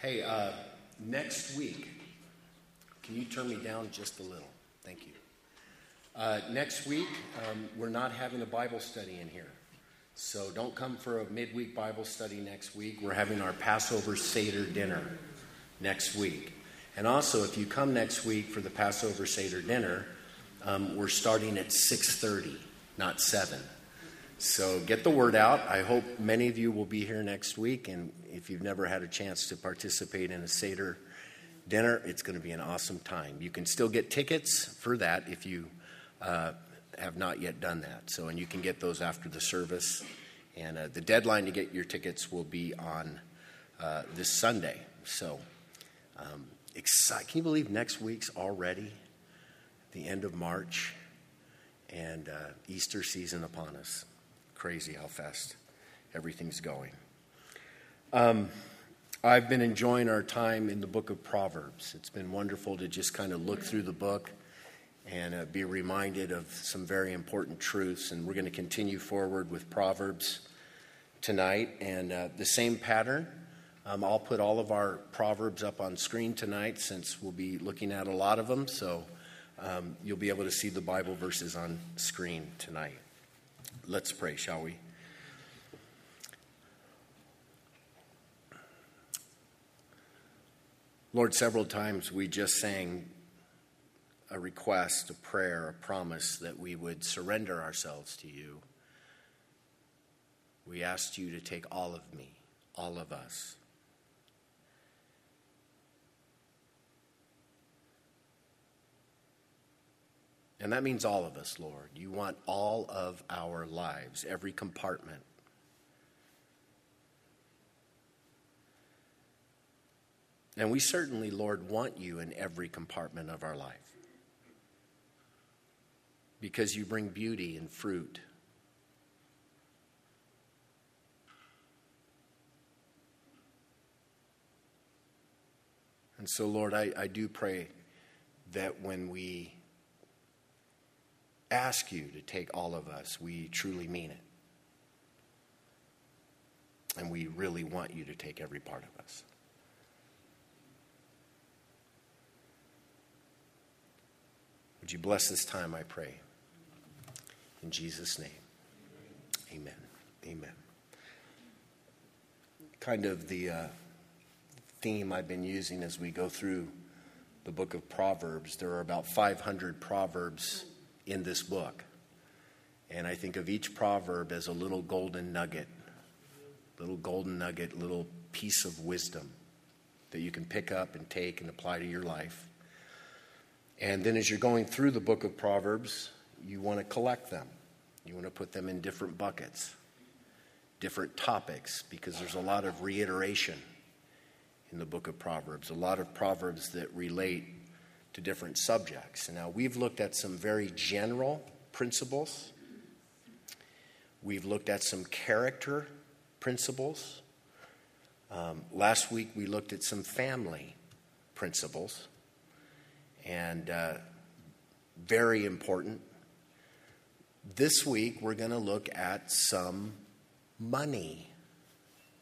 Hey, uh, next week, can you turn me down just a little? Thank you. Uh, next week, um, we're not having a Bible study in here. So don't come for a midweek Bible study next week. We're having our Passover Seder dinner next week. And also, if you come next week for the Passover Seder dinner, um, we're starting at 6.30, not 7. So get the word out. I hope many of you will be here next week. And if you've never had a chance to participate in a Seder dinner, it's going to be an awesome time. You can still get tickets for that if you uh, have not yet done that. So, and you can get those after the service. And uh, the deadline to get your tickets will be on uh, this Sunday. So, um, exci- can you believe next week's already the end of March and uh, Easter season upon us? crazy how fast everything's going. Um, I've been enjoying our time in the book of Proverbs. It's been wonderful to just kind of look through the book and uh, be reminded of some very important truths. And we're going to continue forward with Proverbs tonight. And uh, the same pattern. Um, I'll put all of our Proverbs up on screen tonight since we'll be looking at a lot of them. So um, you'll be able to see the Bible verses on screen tonight. Let's pray, shall we? Lord, several times we just sang a request, a prayer, a promise that we would surrender ourselves to you. We asked you to take all of me, all of us. And that means all of us, Lord. You want all of our lives, every compartment. And we certainly, Lord, want you in every compartment of our life because you bring beauty and fruit. And so, Lord, I, I do pray that when we ask you to take all of us, we truly mean it. And we really want you to take every part of us. Would you bless this time, I pray? In Jesus' name. Amen. Amen. Kind of the uh, theme I've been using as we go through the book of Proverbs. There are about 500 Proverbs in this book. And I think of each proverb as a little golden nugget, little golden nugget, little piece of wisdom that you can pick up and take and apply to your life. And then as you're going through the book of Proverbs, you want to collect them. You want to put them in different buckets, different topics, because there's a lot of reiteration in the book of Proverbs, a lot of proverbs that relate to different subjects. Now, we've looked at some very general principles, we've looked at some character principles. Um, last week, we looked at some family principles, and uh, very important. This week, we're going to look at some money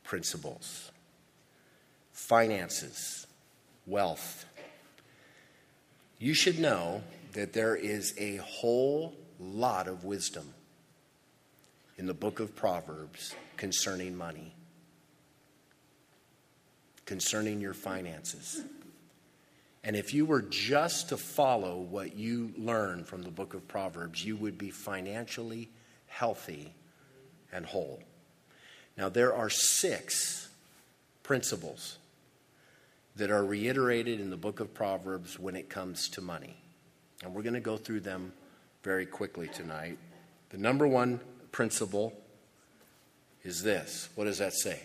principles, finances, wealth you should know that there is a whole lot of wisdom in the book of Proverbs concerning money, concerning your finances. And if you were just to follow what you learn from the book of Proverbs, you would be financially healthy and whole. Now, there are six principles that are reiterated in the book of Proverbs when it comes to money. And we're going to go through them very quickly tonight. The number one principle is this what does that say?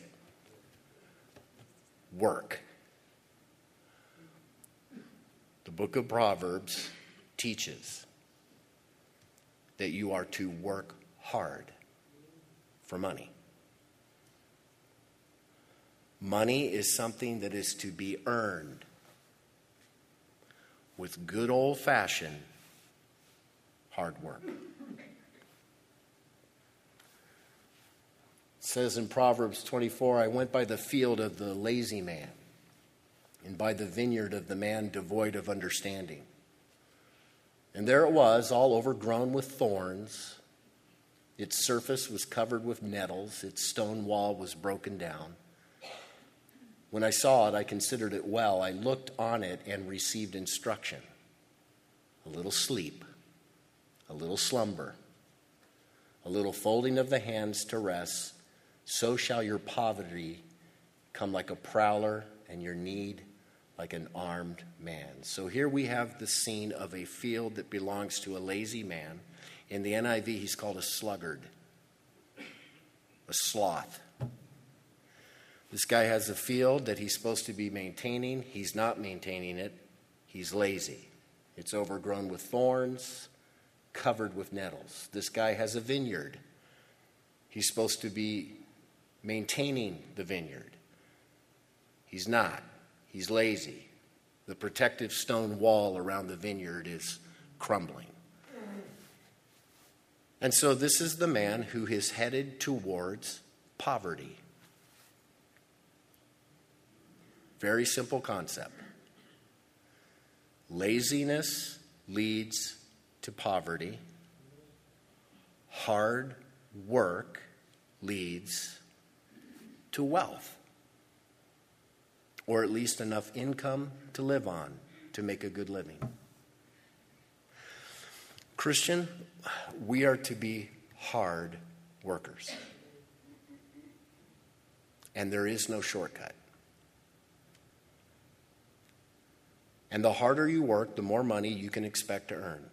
Work. The book of Proverbs teaches that you are to work hard for money. Money is something that is to be earned with good old fashioned hard work. It says in Proverbs 24, I went by the field of the lazy man and by the vineyard of the man devoid of understanding. And there it was, all overgrown with thorns. Its surface was covered with nettles, its stone wall was broken down. When I saw it, I considered it well. I looked on it and received instruction a little sleep, a little slumber, a little folding of the hands to rest. So shall your poverty come like a prowler and your need like an armed man. So here we have the scene of a field that belongs to a lazy man. In the NIV, he's called a sluggard, a sloth. This guy has a field that he's supposed to be maintaining. He's not maintaining it, he's lazy. It's overgrown with thorns, covered with nettles. This guy has a vineyard. He's supposed to be maintaining the vineyard. He's not. He's lazy. The protective stone wall around the vineyard is crumbling. And so, this is the man who is headed towards poverty. Very simple concept. Laziness leads to poverty, hard work leads to wealth or at least enough income to live on to make a good living. Christian, we are to be hard workers. And there is no shortcut. And the harder you work, the more money you can expect to earn.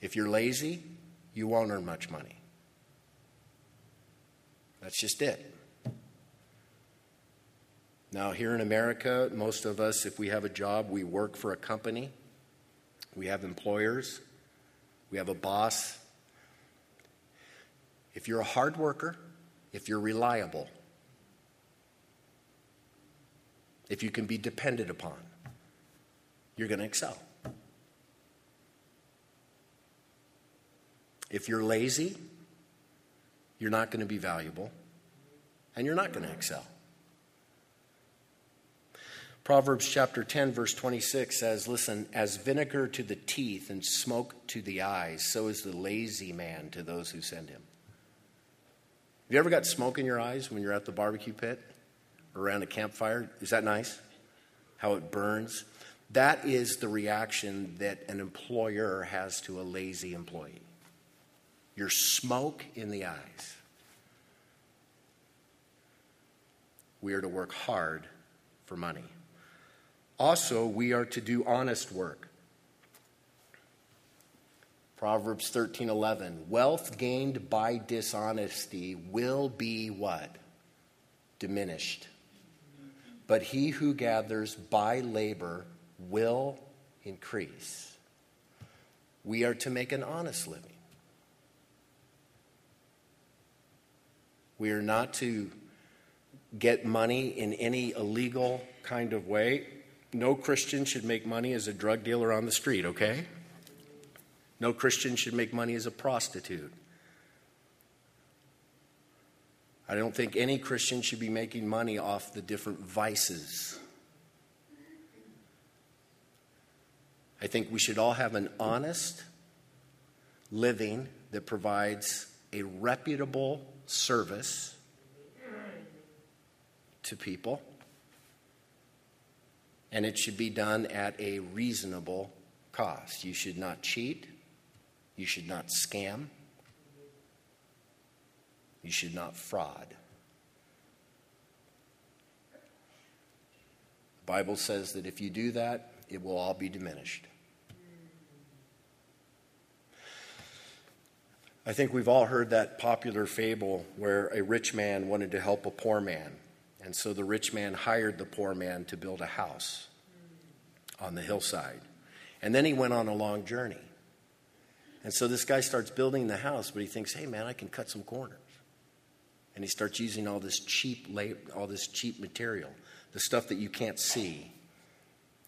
If you're lazy, you won't earn much money. That's just it. Now, here in America, most of us, if we have a job, we work for a company, we have employers, we have a boss. If you're a hard worker, if you're reliable, if you can be depended upon, you're going to excel. If you're lazy, you're not going to be valuable and you're not going to excel. Proverbs chapter 10, verse 26 says, Listen, as vinegar to the teeth and smoke to the eyes, so is the lazy man to those who send him. Have you ever got smoke in your eyes when you're at the barbecue pit or around a campfire? Is that nice? How it burns? That is the reaction that an employer has to a lazy employee. Your smoke in the eyes. We are to work hard for money. Also, we are to do honest work. Proverbs 13:11 Wealth gained by dishonesty will be what? Diminished. But he who gathers by labor will increase. We are to make an honest living. We are not to get money in any illegal kind of way no Christian should make money as a drug dealer on the street, okay? No Christian should make money as a prostitute. I don't think any Christian should be making money off the different vices. I think we should all have an honest living that provides a reputable service to people and it should be done at a reasonable cost. You should not cheat, you should not scam, you should not fraud. The Bible says that if you do that, it will all be diminished. I think we've all heard that popular fable where a rich man wanted to help a poor man. And so the rich man hired the poor man to build a house on the hillside. And then he went on a long journey. And so this guy starts building the house, but he thinks, hey man, I can cut some corners. And he starts using all this cheap all this cheap material, the stuff that you can't see.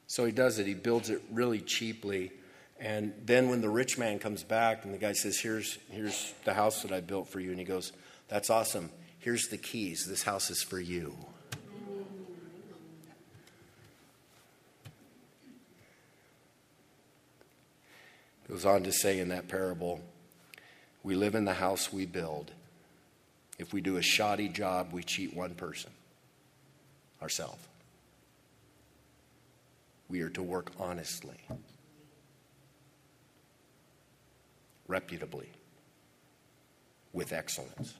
So he does it. He builds it really cheaply. And then when the rich man comes back and the guy says, Here's here's the house that I built for you, and he goes, That's awesome. Here's the keys. This house is for you. Goes on to say in that parable, we live in the house we build. If we do a shoddy job, we cheat one person ourselves. We are to work honestly, reputably, with excellence.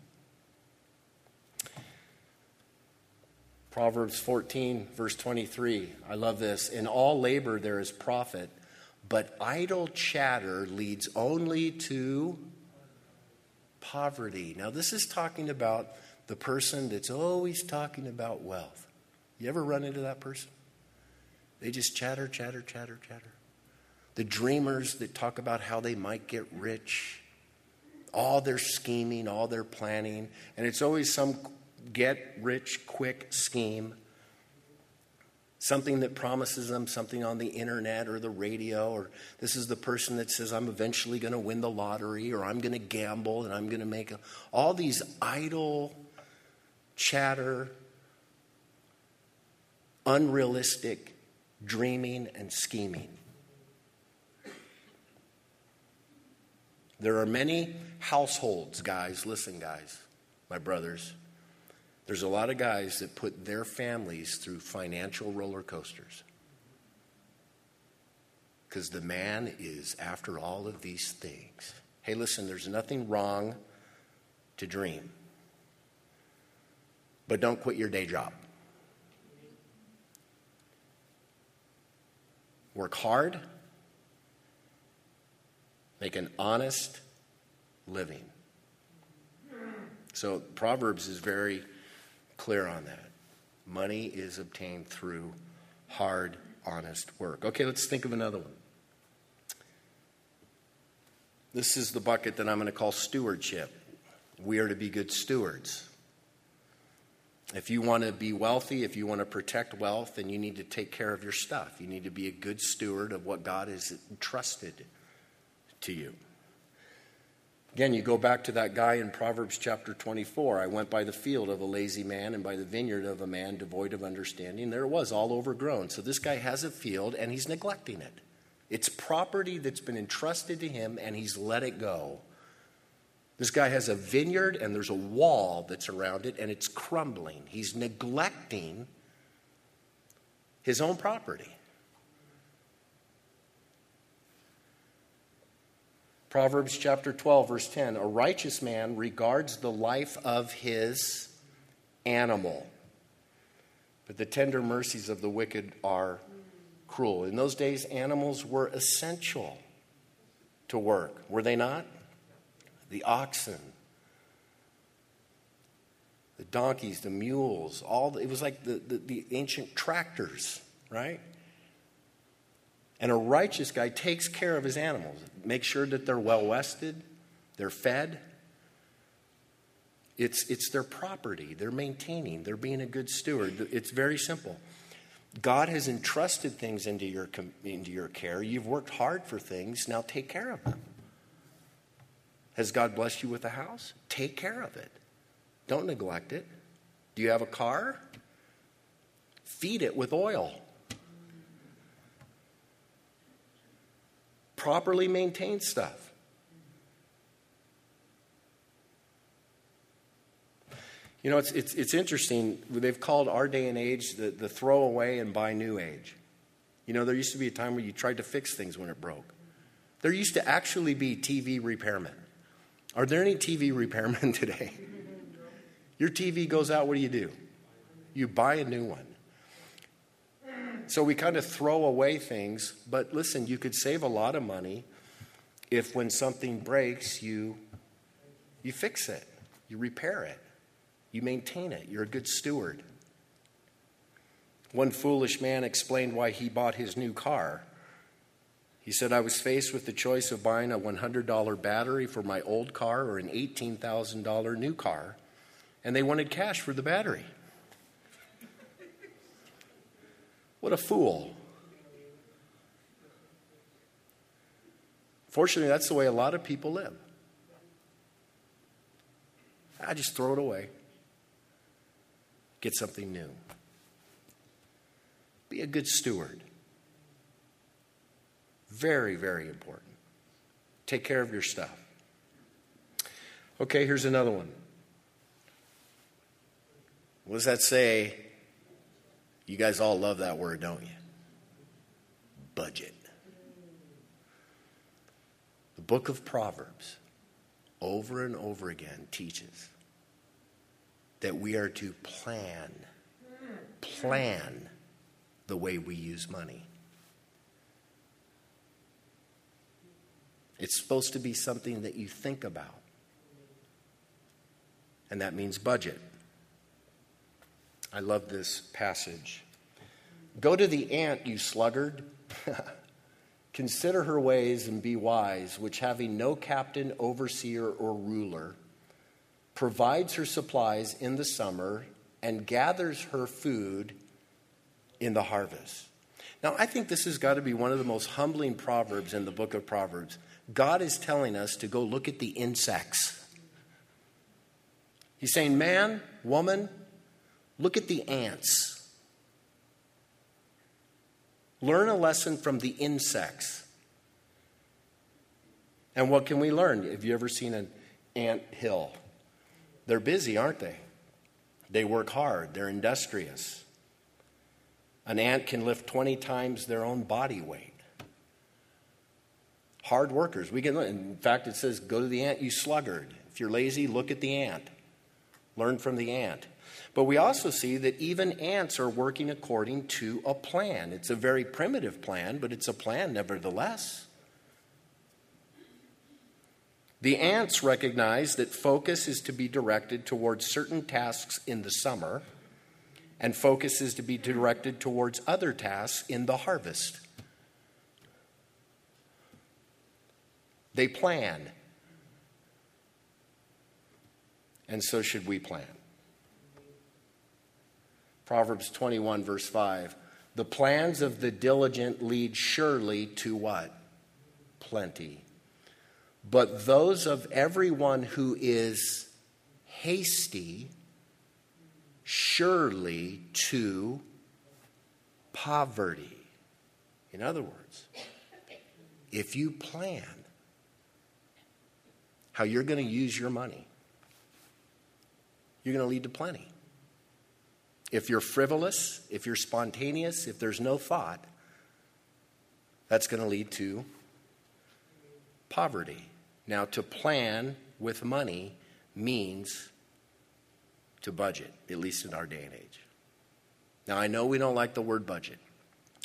Proverbs 14, verse 23. I love this. In all labor there is profit, but idle chatter leads only to poverty. Now, this is talking about the person that's always talking about wealth. You ever run into that person? They just chatter, chatter, chatter, chatter. The dreamers that talk about how they might get rich, all their scheming, all their planning, and it's always some get rich quick scheme, something that promises them something on the internet or the radio, or this is the person that says, I'm eventually going to win the lottery, or I'm going to gamble and I'm going to make a, all these idle chatter, unrealistic dreaming and scheming. There are many households, guys, listen, guys, my brothers, there's a lot of guys that put their families through financial roller coasters. Because the man is after all of these things. Hey, listen, there's nothing wrong to dream. But don't quit your day job. Work hard, make an honest living. So, Proverbs is very clear on that. Money is obtained through hard, honest work. Okay, let's think of another one. This is the bucket that I'm going to call stewardship. We are to be good stewards. If you want to be wealthy, if you want to protect wealth, then you need to take care of your stuff. You need to be a good steward of what God has entrusted to you. Again, you go back to that guy in Proverbs chapter 24. I went by the field of a lazy man and by the vineyard of a man devoid of understanding. There it was, all overgrown. So this guy has a field and he's neglecting it. It's property that's been entrusted to him and he's let it go. This guy has a vineyard and there's a wall that's around it and it's crumbling. He's neglecting his own property. Proverbs chapter 12, verse 10 A righteous man regards the life of his animal, but the tender mercies of the wicked are cruel. In those days, animals were essential to work, were they not? The oxen, the donkeys, the mules, all it was like the, the, the ancient tractors, right? And a righteous guy takes care of his animals, makes sure that they're well rested, they're fed. It's, it's their property, they're maintaining, they're being a good steward. It's very simple. God has entrusted things into your, into your care. You've worked hard for things, now take care of them. Has God blessed you with a house? Take care of it. Don't neglect it. Do you have a car? Feed it with oil. Properly maintain stuff. You know, it's, it's, it's interesting. They've called our day and age the, the throw away and buy new age. You know, there used to be a time where you tried to fix things when it broke. There used to actually be TV repairmen. Are there any TV repairmen today? Your TV goes out, what do you do? You buy a new one. So we kind of throw away things, but listen, you could save a lot of money if when something breaks, you you fix it, you repair it, you maintain it. You're a good steward. One foolish man explained why he bought his new car. He said, I was faced with the choice of buying a $100 battery for my old car or an $18,000 new car, and they wanted cash for the battery. What a fool. Fortunately, that's the way a lot of people live. I just throw it away, get something new. Be a good steward. Very, very important. Take care of your stuff. Okay, here's another one. What does that say? You guys all love that word, don't you? Budget. The book of Proverbs, over and over again, teaches that we are to plan, plan the way we use money. It's supposed to be something that you think about. And that means budget. I love this passage. Go to the ant, you sluggard. Consider her ways and be wise, which having no captain, overseer, or ruler, provides her supplies in the summer and gathers her food in the harvest. Now, I think this has got to be one of the most humbling proverbs in the book of Proverbs. God is telling us to go look at the insects. He's saying, Man, woman, look at the ants. Learn a lesson from the insects. And what can we learn? Have you ever seen an ant hill? They're busy, aren't they? They work hard, they're industrious. An ant can lift 20 times their own body weight. Hard workers. We can in fact it says go to the ant you sluggard. If you're lazy, look at the ant. Learn from the ant. But we also see that even ants are working according to a plan. It's a very primitive plan, but it's a plan nevertheless. The ants recognize that focus is to be directed towards certain tasks in the summer, and focus is to be directed towards other tasks in the harvest. They plan. And so should we plan. Proverbs 21, verse 5. The plans of the diligent lead surely to what? Plenty. But those of everyone who is hasty, surely to poverty. In other words, if you plan how you're going to use your money, you're going to lead to plenty. If you're frivolous, if you're spontaneous, if there's no thought, that's going to lead to poverty. Now, to plan with money means to budget, at least in our day and age. Now, I know we don't like the word budget.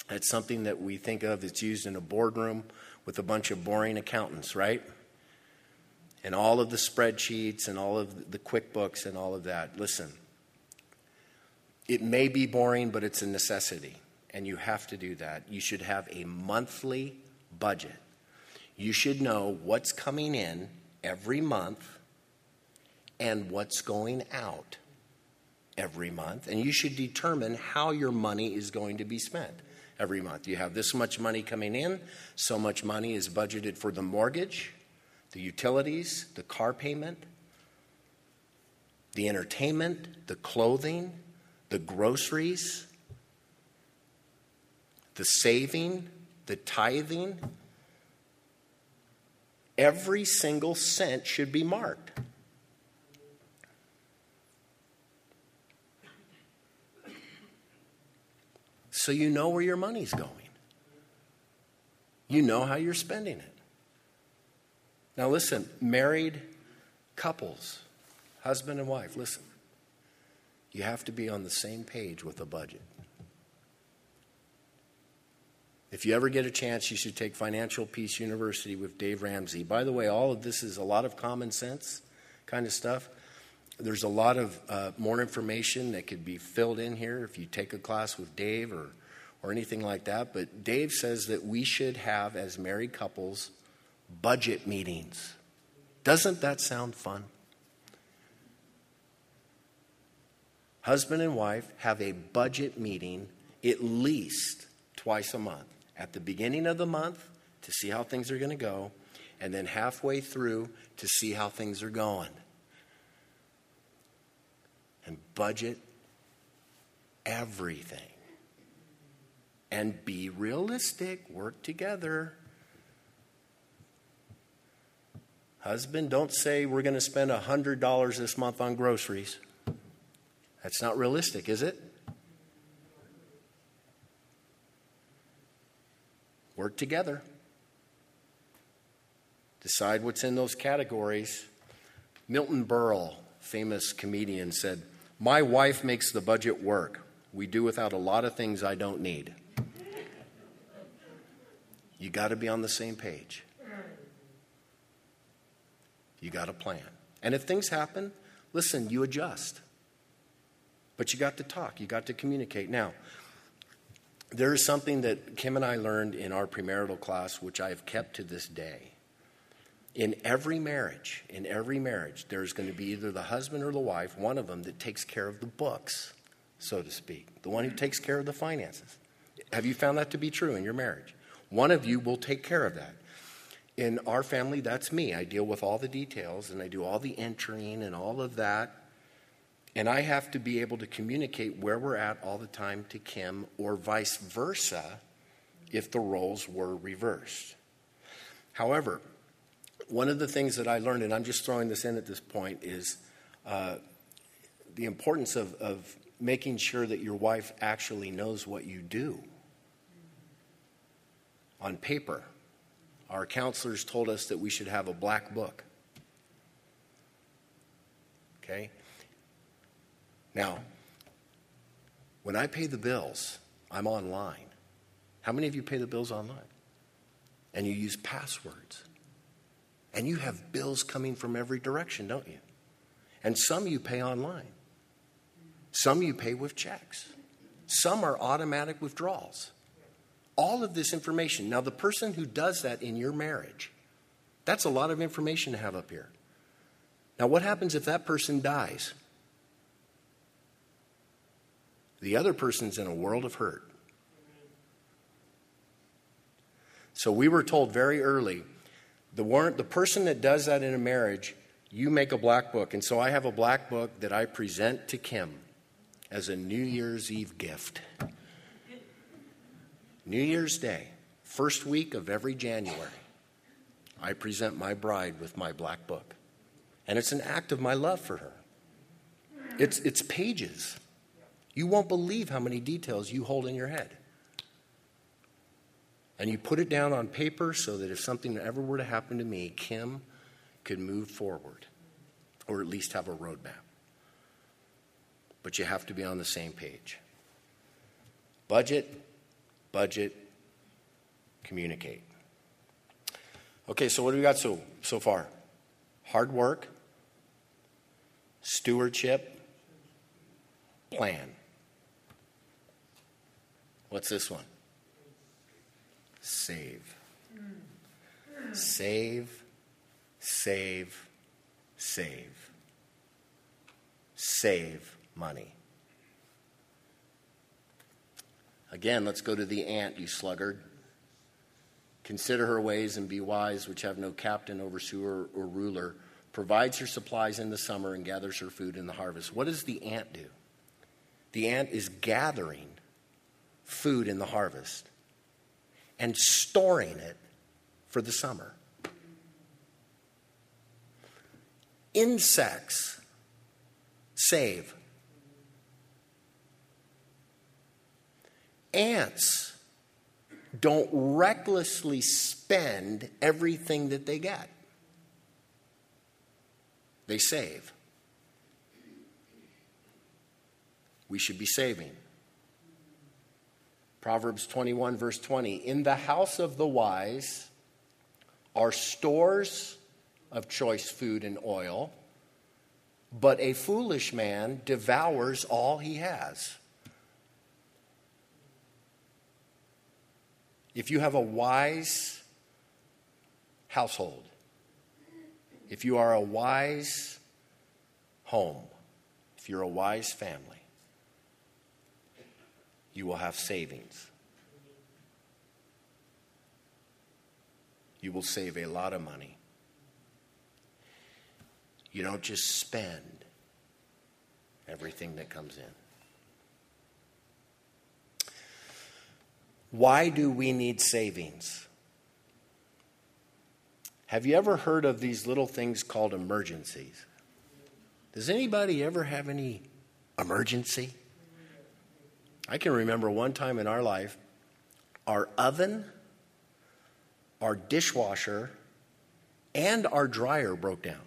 That's something that we think of that's used in a boardroom with a bunch of boring accountants, right? And all of the spreadsheets and all of the QuickBooks and all of that. Listen, it may be boring, but it's a necessity, and you have to do that. You should have a monthly budget. You should know what's coming in every month and what's going out every month, and you should determine how your money is going to be spent every month. You have this much money coming in, so much money is budgeted for the mortgage, the utilities, the car payment, the entertainment, the clothing the groceries, the saving, the tithing, every single cent should be marked. So you know where your money's going. You know how you're spending it. Now, listen, married couples, husband and wife, listen. You have to be on the same page with a budget. If you ever get a chance, you should take Financial Peace University with Dave Ramsey. By the way, all of this is a lot of common sense kind of stuff. There's a lot of uh, more information that could be filled in here if you take a class with Dave or, or anything like that. But Dave says that we should have, as married couples, budget meetings. Doesn't that sound fun? Husband and wife have a budget meeting at least twice a month. At the beginning of the month to see how things are going to go, and then halfway through to see how things are going. And budget everything. And be realistic, work together. Husband, don't say we're going to spend $100 this month on groceries. That's not realistic, is it? Work together. Decide what's in those categories. Milton Berle, famous comedian, said, My wife makes the budget work. We do without a lot of things I don't need. You got to be on the same page. You got a plan. And if things happen, listen, you adjust. But you got to talk, you got to communicate. Now, there is something that Kim and I learned in our premarital class, which I have kept to this day. In every marriage, in every marriage, there's going to be either the husband or the wife, one of them that takes care of the books, so to speak, the one who takes care of the finances. Have you found that to be true in your marriage? One of you will take care of that. In our family, that's me. I deal with all the details and I do all the entering and all of that. And I have to be able to communicate where we're at all the time to Kim, or vice versa, if the roles were reversed. However, one of the things that I learned, and I'm just throwing this in at this point, is uh, the importance of, of making sure that your wife actually knows what you do on paper. Our counselors told us that we should have a black book. Okay? Now, when I pay the bills, I'm online. How many of you pay the bills online? And you use passwords. And you have bills coming from every direction, don't you? And some you pay online. Some you pay with checks. Some are automatic withdrawals. All of this information. Now, the person who does that in your marriage, that's a lot of information to have up here. Now, what happens if that person dies? The other person's in a world of hurt. So we were told very early the, warrant, the person that does that in a marriage, you make a black book. And so I have a black book that I present to Kim as a New Year's Eve gift. New Year's Day, first week of every January, I present my bride with my black book. And it's an act of my love for her. It's, it's pages. You won't believe how many details you hold in your head. And you put it down on paper so that if something ever were to happen to me, Kim could move forward or at least have a roadmap. But you have to be on the same page. Budget, budget, communicate. Okay, so what do we got so, so far? Hard work, stewardship, plan. What's this one? Save. Save, save, save. Save money. Again, let's go to the ant, you sluggard. Consider her ways and be wise, which have no captain, overseer, or ruler, provides her supplies in the summer and gathers her food in the harvest. What does the ant do? The ant is gathering food in the harvest and storing it for the summer. Insects save. Ants don't recklessly spend everything that they get, they save. We should be saving. Proverbs 21, verse 20. In the house of the wise are stores of choice food and oil, but a foolish man devours all he has. If you have a wise household, if you are a wise home, if you're a wise family, you will have savings. You will save a lot of money. You don't just spend everything that comes in. Why do we need savings? Have you ever heard of these little things called emergencies? Does anybody ever have any emergency? I can remember one time in our life, our oven, our dishwasher, and our dryer broke down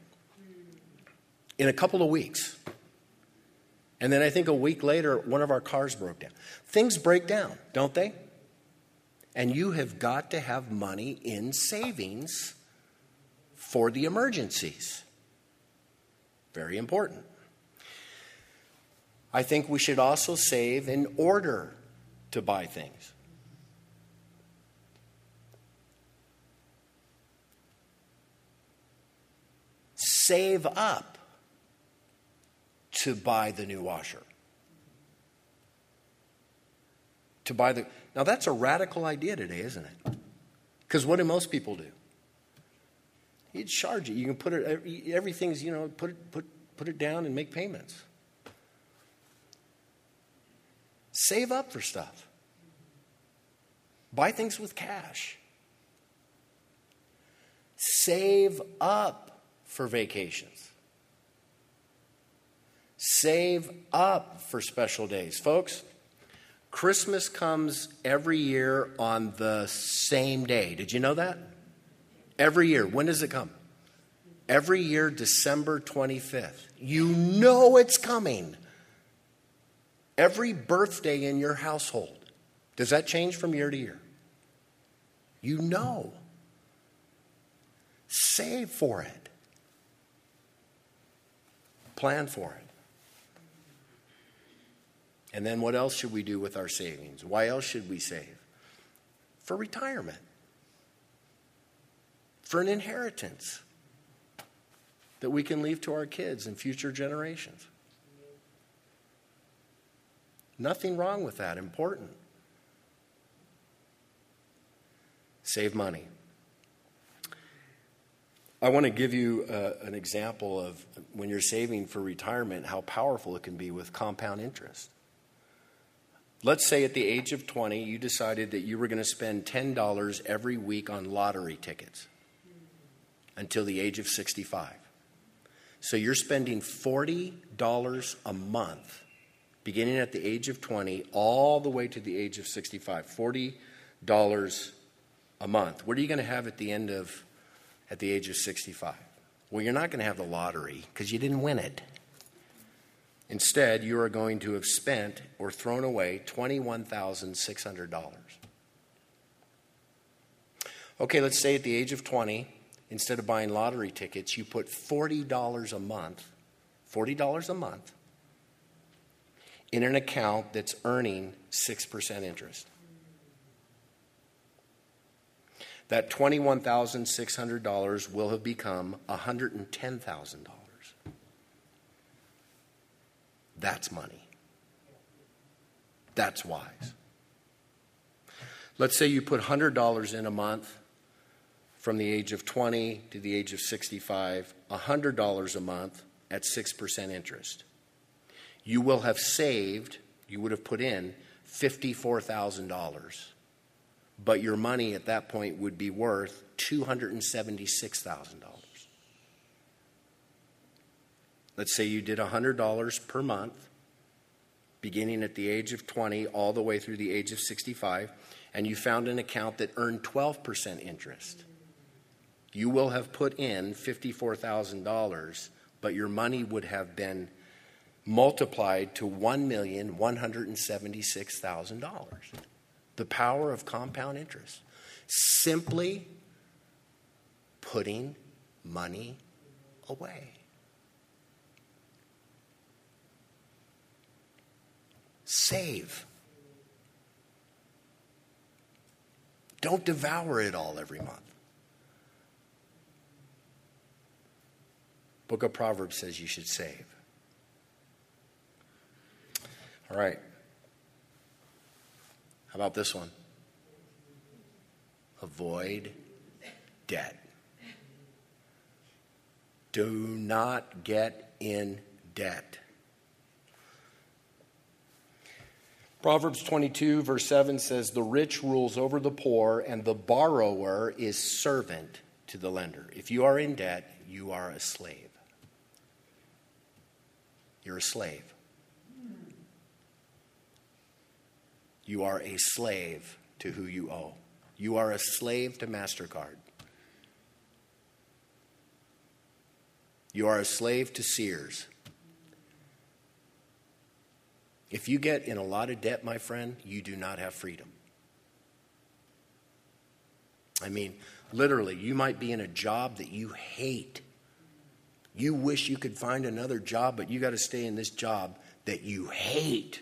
in a couple of weeks. And then I think a week later, one of our cars broke down. Things break down, don't they? And you have got to have money in savings for the emergencies. Very important. I think we should also save in order to buy things. Save up to buy the new washer. To buy the. Now, that's a radical idea today, isn't it? Because what do most people do? You charge it. You can put it, everything's, you know, put it, put, put it down and make payments. Save up for stuff. Buy things with cash. Save up for vacations. Save up for special days. Folks, Christmas comes every year on the same day. Did you know that? Every year. When does it come? Every year, December 25th. You know it's coming. Every birthday in your household. Does that change from year to year? You know. Save for it. Plan for it. And then what else should we do with our savings? Why else should we save? For retirement, for an inheritance that we can leave to our kids and future generations. Nothing wrong with that, important. Save money. I want to give you uh, an example of when you're saving for retirement, how powerful it can be with compound interest. Let's say at the age of 20, you decided that you were going to spend $10 every week on lottery tickets until the age of 65. So you're spending $40 a month beginning at the age of 20 all the way to the age of 65. $40 a month. What are you going to have at the end of at the age of 65? Well, you're not going to have the lottery because you didn't win it. Instead, you are going to have spent or thrown away $21,600. Okay, let's say at the age of 20, instead of buying lottery tickets, you put $40 a month, $40 a month, in an account that's earning 6% interest. That $21,600 will have become $110,000. That's money. That's wise. Let's say you put $100 in a month from the age of 20 to the age of 65, $100 a month at 6% interest. You will have saved, you would have put in $54,000, but your money at that point would be worth $276,000. Let's say you did $100 per month, beginning at the age of 20 all the way through the age of 65, and you found an account that earned 12% interest. You will have put in $54,000, but your money would have been multiplied to $1,176,000. The power of compound interest. Simply putting money away. Save. Don't devour it all every month. Book of Proverbs says you should save. All right. How about this one? Avoid debt. Do not get in debt. Proverbs 22, verse 7 says, The rich rules over the poor, and the borrower is servant to the lender. If you are in debt, you are a slave. You're a slave. You are a slave to who you owe. You are a slave to MasterCard. You are a slave to Sears. If you get in a lot of debt, my friend, you do not have freedom. I mean, literally, you might be in a job that you hate. You wish you could find another job, but you got to stay in this job that you hate.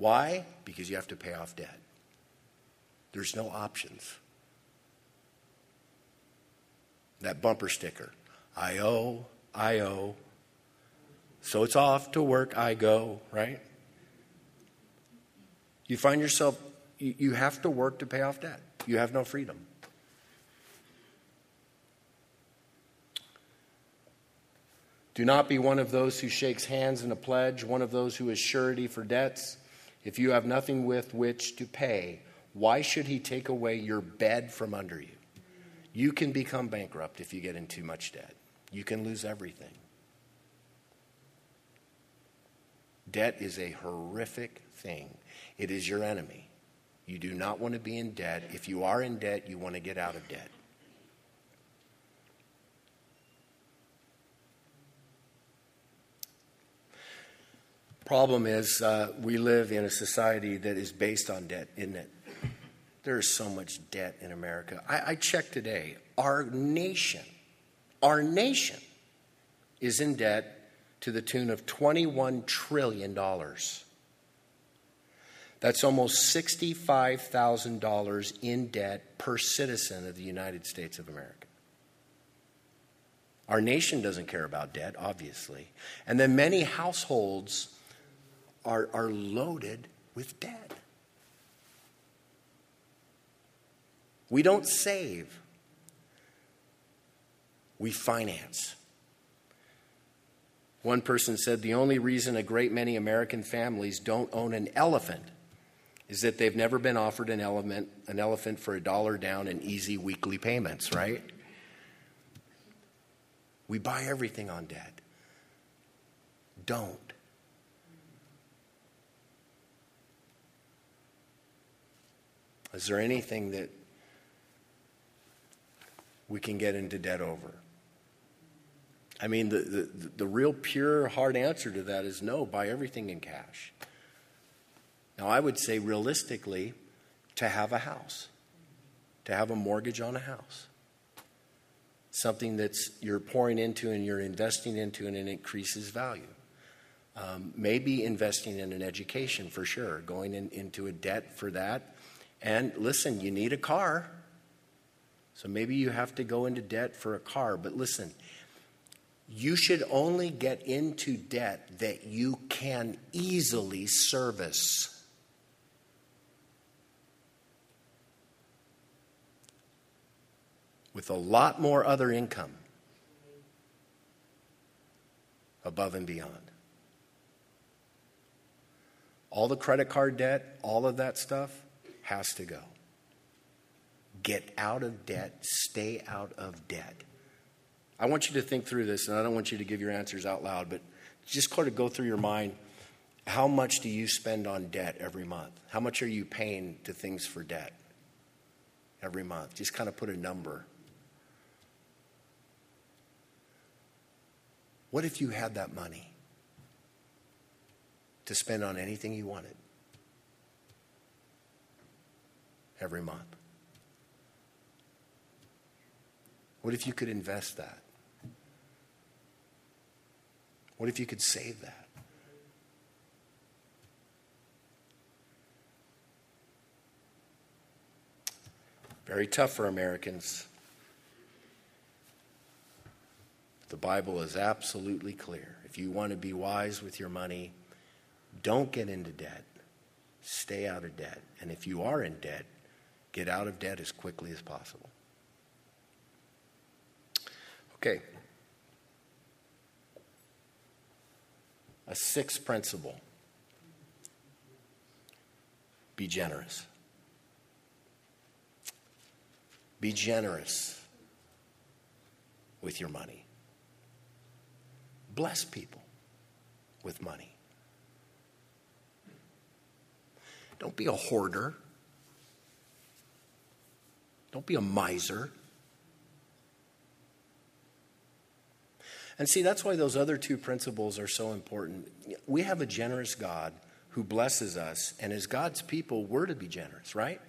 Why? Because you have to pay off debt. There's no options. That bumper sticker I owe, I owe. So it's off to work, I go, right? You find yourself, you have to work to pay off debt. You have no freedom. Do not be one of those who shakes hands in a pledge, one of those who is surety for debts. If you have nothing with which to pay, why should he take away your bed from under you? You can become bankrupt if you get in too much debt. You can lose everything. Debt is a horrific thing, it is your enemy. You do not want to be in debt. If you are in debt, you want to get out of debt. Problem is, uh, we live in a society that is based on debt, isn't it? There is so much debt in America. I, I checked today. Our nation, our nation is in debt to the tune of $21 trillion. That's almost $65,000 in debt per citizen of the United States of America. Our nation doesn't care about debt, obviously. And then many households are, are loaded with debt. We don't save, we finance. One person said the only reason a great many American families don't own an elephant is that they've never been offered an elephant, an elephant for a dollar down and easy weekly payments, right? We buy everything on debt. Don't. Is there anything that we can get into debt over? I mean, the, the, the real pure, hard answer to that is no, buy everything in cash. Now, I would say realistically, to have a house, to have a mortgage on a house, something that's you're pouring into and you're investing into and it increases value. Um, maybe investing in an education for sure, going in, into a debt for that and listen, you need a car. So maybe you have to go into debt for a car. But listen, you should only get into debt that you can easily service. With a lot more other income above and beyond. All the credit card debt, all of that stuff, has to go. Get out of debt, stay out of debt. I want you to think through this, and I don't want you to give your answers out loud, but just kind of go through your mind. How much do you spend on debt every month? How much are you paying to things for debt every month? Just kind of put a number. What if you had that money to spend on anything you wanted? Every month? What if you could invest that? What if you could save that? Very tough for Americans. The Bible is absolutely clear. If you want to be wise with your money, don't get into debt. Stay out of debt. And if you are in debt, Get out of debt as quickly as possible. Okay. A sixth principle be generous. Be generous. with your money. Bless people with money. Don't be a hoarder. Don't be a miser. And see, that's why those other two principles are so important. We have a generous God who blesses us, and as God's people, we're to be generous, right?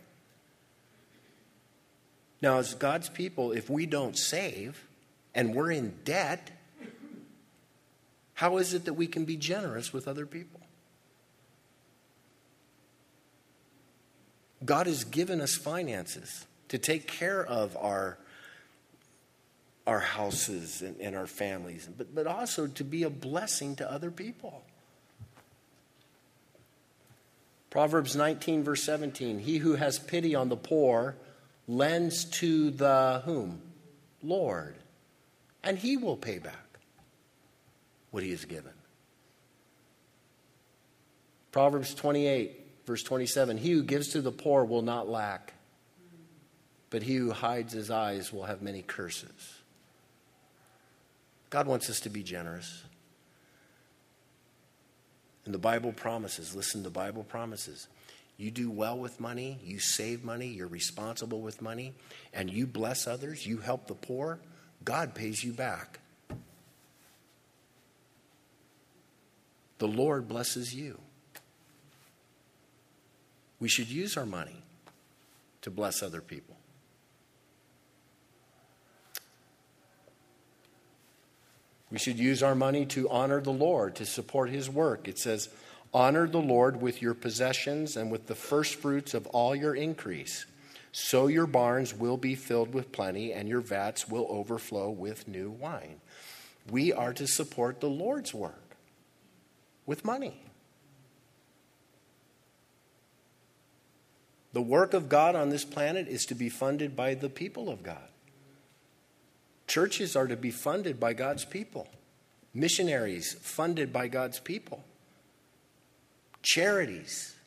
Now, as God's people, if we don't save and we're in debt, how is it that we can be generous with other people? God has given us finances to take care of our, our houses and, and our families, but, but also to be a blessing to other people. Proverbs 19, verse 17 He who has pity on the poor lends to the whom? Lord. And he will pay back what he has given. Proverbs 28, verse 27 He who gives to the poor will not lack, but he who hides his eyes will have many curses. God wants us to be generous. And the Bible promises, listen, the Bible promises. You do well with money, you save money, you're responsible with money, and you bless others, you help the poor, God pays you back. The Lord blesses you. We should use our money to bless other people. We should use our money to honor the Lord, to support His work. It says, Honor the Lord with your possessions and with the first fruits of all your increase. So your barns will be filled with plenty, and your vats will overflow with new wine. We are to support the Lord's work with money. The work of God on this planet is to be funded by the people of God. Churches are to be funded by God's people, missionaries funded by God's people, charities,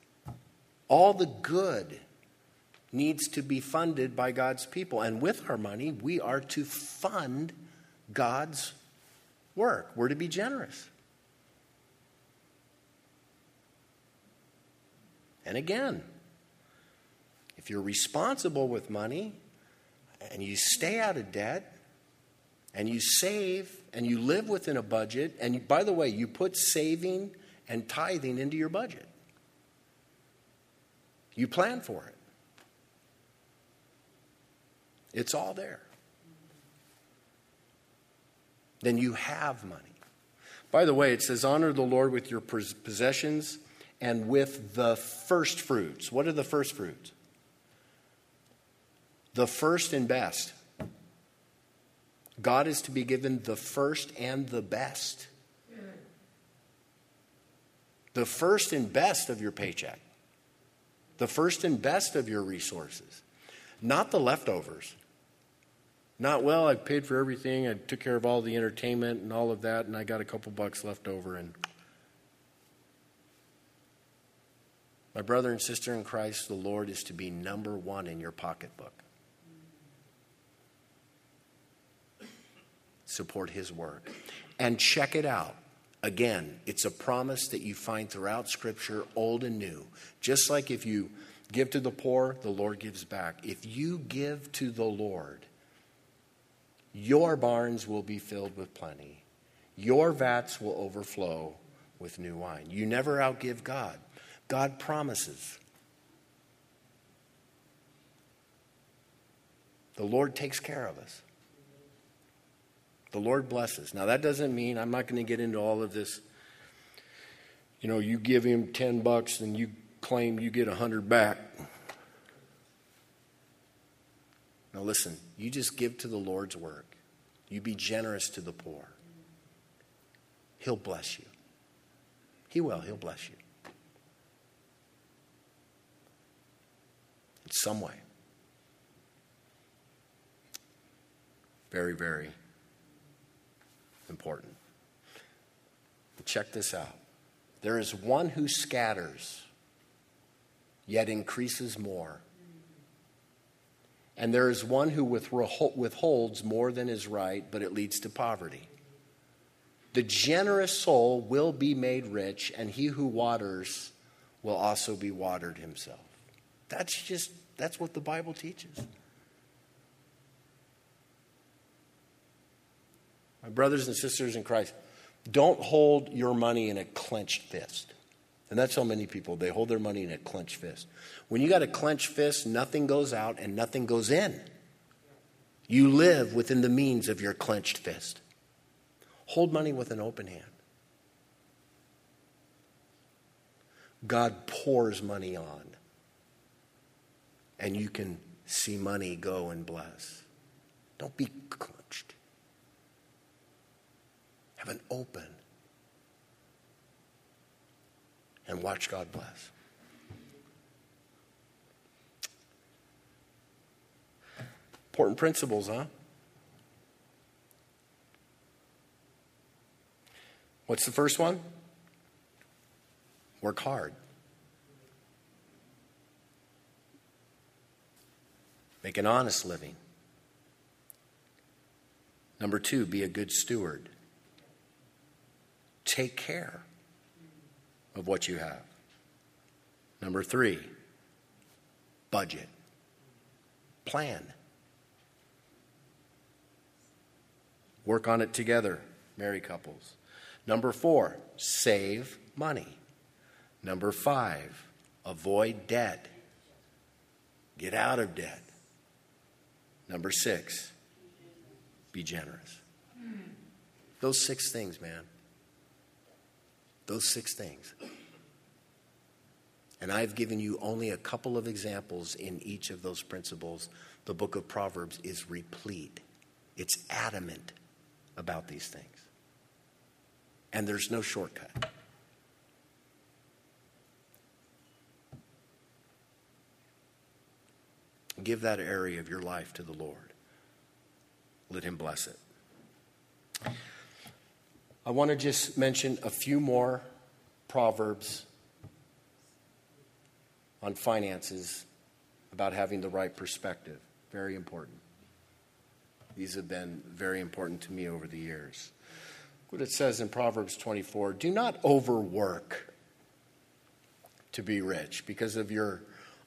all the good needs to be funded by God's people. And with our money, we are to fund God's work. We're to be generous. And again, if you're responsible with money and you stay out of debt, and you save and you live within a budget. And by the way, you put saving and tithing into your budget, you plan for it. It's all there. Then you have money. By the way, it says, honor the Lord with your possessions and with the first fruits. What are the first fruits? The first and best. God is to be given the first and the best. The first and best of your paycheck. The first and best of your resources. Not the leftovers. Not, well, I paid for everything, I took care of all the entertainment and all of that, and I got a couple bucks left over. And my brother and sister in Christ, the Lord is to be number one in your pocketbook. Support His work. And check it out. Again, it's a promise that you find throughout Scripture, old and new. Just like if you give to the poor, the Lord gives back. If you give to the Lord, your barns will be filled with plenty, your vats will overflow with new wine. You never outgive God. God promises. The Lord takes care of us. The Lord blesses. Now, that doesn't mean I'm not going to get into all of this. You know, you give him 10 bucks and you claim you get 100 back. Now, listen, you just give to the Lord's work. You be generous to the poor. He'll bless you. He will. He'll bless you. In some way. Very, very important. check this out there is one who scatters, yet increases more. And there is one who withholds more than is right, but it leads to poverty. The generous soul will be made rich, and he who waters will also be watered himself. That's just, that's what the Bible teaches. My brothers and sisters in Christ, don't hold your money in a clenched fist. And that's how many people, they hold their money in a clenched fist. When you got a clenched fist, nothing goes out and nothing goes in. You live within the means of your clenched fist. Hold money with an open hand. God pours money on, and you can see money go and bless. Don't be. Have an open and watch God bless. Important principles, huh? What's the first one? Work hard. Make an honest living. Number two, be a good steward. Take care of what you have. Number three, budget. Plan. Work on it together, married couples. Number four, save money. Number five, avoid debt. Get out of debt. Number six, be generous. Those six things, man. Those six things. And I've given you only a couple of examples in each of those principles. The book of Proverbs is replete, it's adamant about these things. And there's no shortcut. Give that area of your life to the Lord. Let Him bless it. I want to just mention a few more proverbs on finances about having the right perspective. Very important. These have been very important to me over the years. What it says in Proverbs 24 do not overwork to be rich because of your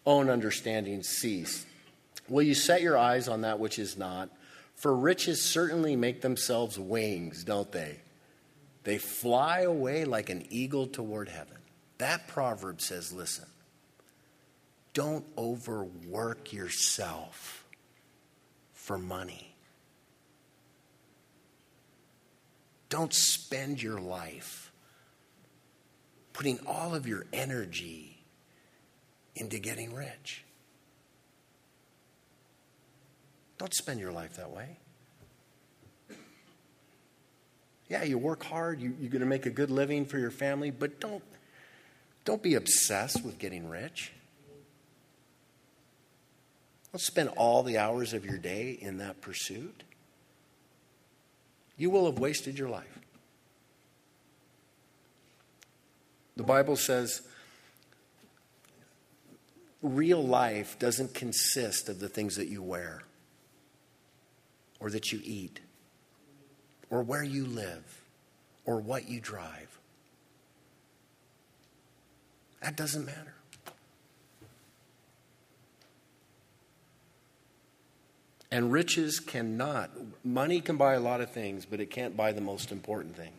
own understanding cease. Will you set your eyes on that which is not? For riches certainly make themselves wings, don't they? They fly away like an eagle toward heaven. That proverb says, listen, don't overwork yourself for money. Don't spend your life putting all of your energy into getting rich. Don't spend your life that way. Yeah, you work hard, you, you're going to make a good living for your family, but don't, don't be obsessed with getting rich. Don't spend all the hours of your day in that pursuit. You will have wasted your life. The Bible says real life doesn't consist of the things that you wear or that you eat or where you live or what you drive. That doesn't matter. And riches cannot, money can buy a lot of things, but it can't buy the most important things.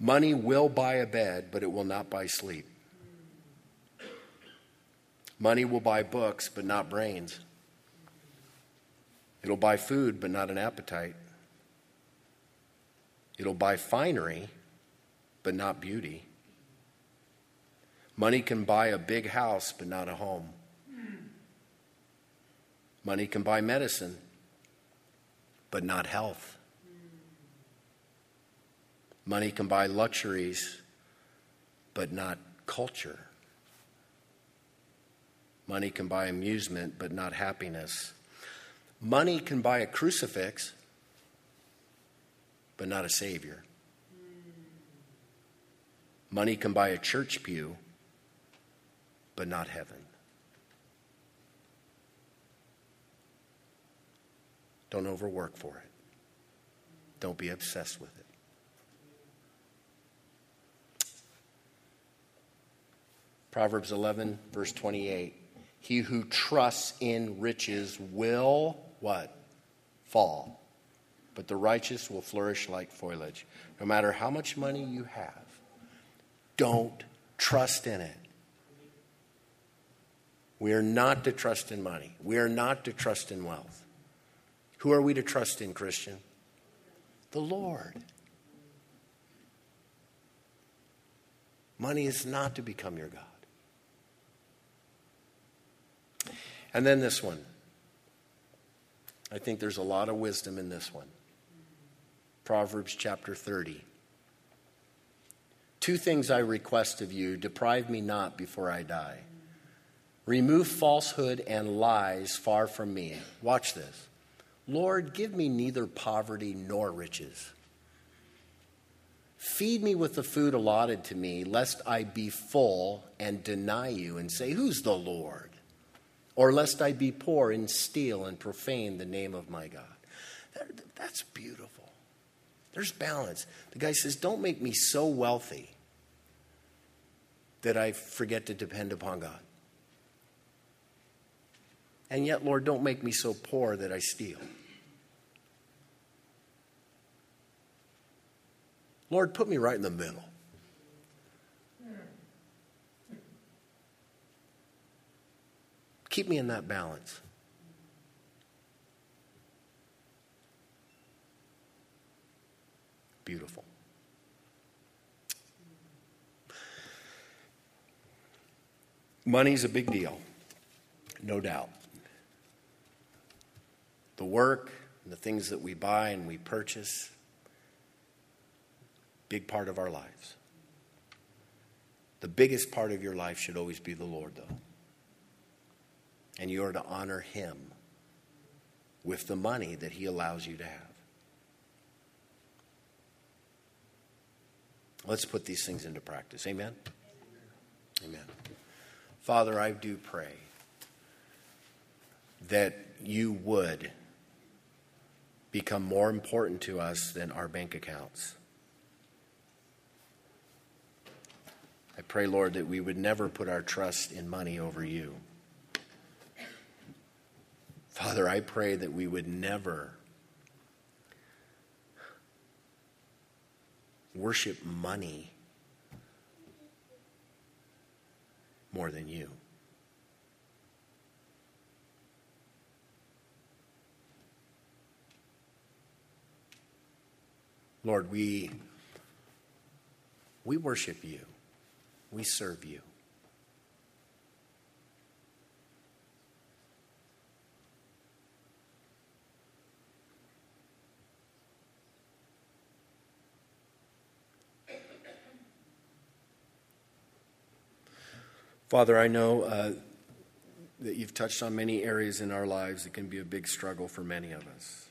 Money will buy a bed, but it will not buy sleep. Money will buy books, but not brains. It'll buy food, but not an appetite. It'll buy finery, but not beauty. Money can buy a big house, but not a home. Money can buy medicine, but not health. Money can buy luxuries, but not culture. Money can buy amusement, but not happiness. Money can buy a crucifix, but not a Savior. Money can buy a church pew, but not heaven. Don't overwork for it. Don't be obsessed with it. Proverbs 11, verse 28. He who trusts in riches will what? Fall. But the righteous will flourish like foliage. No matter how much money you have, don't trust in it. We are not to trust in money. We are not to trust in wealth. Who are we to trust in, Christian? The Lord. Money is not to become your God. And then this one. I think there's a lot of wisdom in this one. Proverbs chapter 30. Two things I request of you deprive me not before I die. Remove falsehood and lies far from me. Watch this. Lord, give me neither poverty nor riches. Feed me with the food allotted to me, lest I be full and deny you and say, Who's the Lord? Or lest I be poor and steal and profane the name of my God. That's beautiful. There's balance. The guy says, Don't make me so wealthy that I forget to depend upon God. And yet, Lord, don't make me so poor that I steal. Lord, put me right in the middle. Keep me in that balance. Beautiful. Money's a big deal, no doubt. The work and the things that we buy and we purchase, big part of our lives. The biggest part of your life should always be the Lord, though. And you are to honor Him with the money that He allows you to have. Let's put these things into practice. Amen? Amen. Father, I do pray that you would become more important to us than our bank accounts. I pray, Lord, that we would never put our trust in money over you. Father, I pray that we would never worship money more than you. Lord, we, we worship you. We serve you. Father, I know uh, that you've touched on many areas in our lives that can be a big struggle for many of us.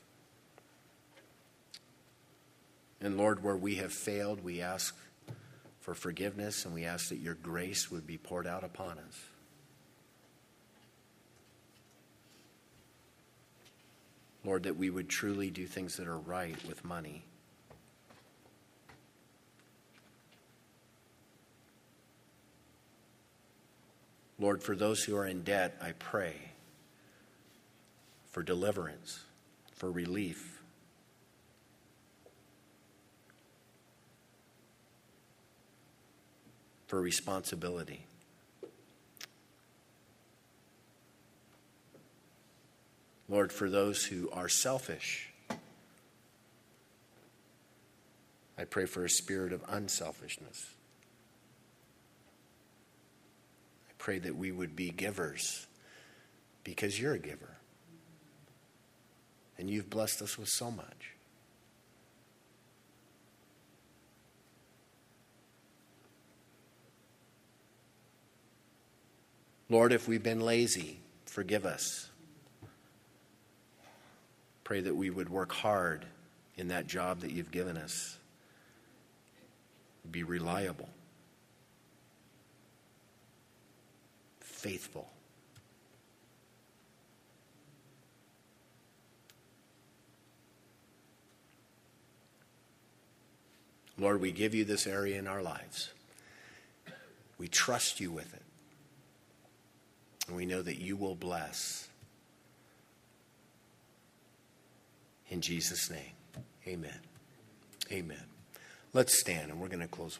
And Lord, where we have failed, we ask for forgiveness and we ask that your grace would be poured out upon us. Lord, that we would truly do things that are right with money. Lord, for those who are in debt, I pray for deliverance, for relief. For responsibility. Lord, for those who are selfish, I pray for a spirit of unselfishness. Pray that we would be givers because you're a giver. And you've blessed us with so much. Lord, if we've been lazy, forgive us. Pray that we would work hard in that job that you've given us, be reliable. faithful. Lord, we give you this area in our lives. We trust you with it. And we know that you will bless. In Jesus' name, amen. Amen. Let's stand and we're going to close.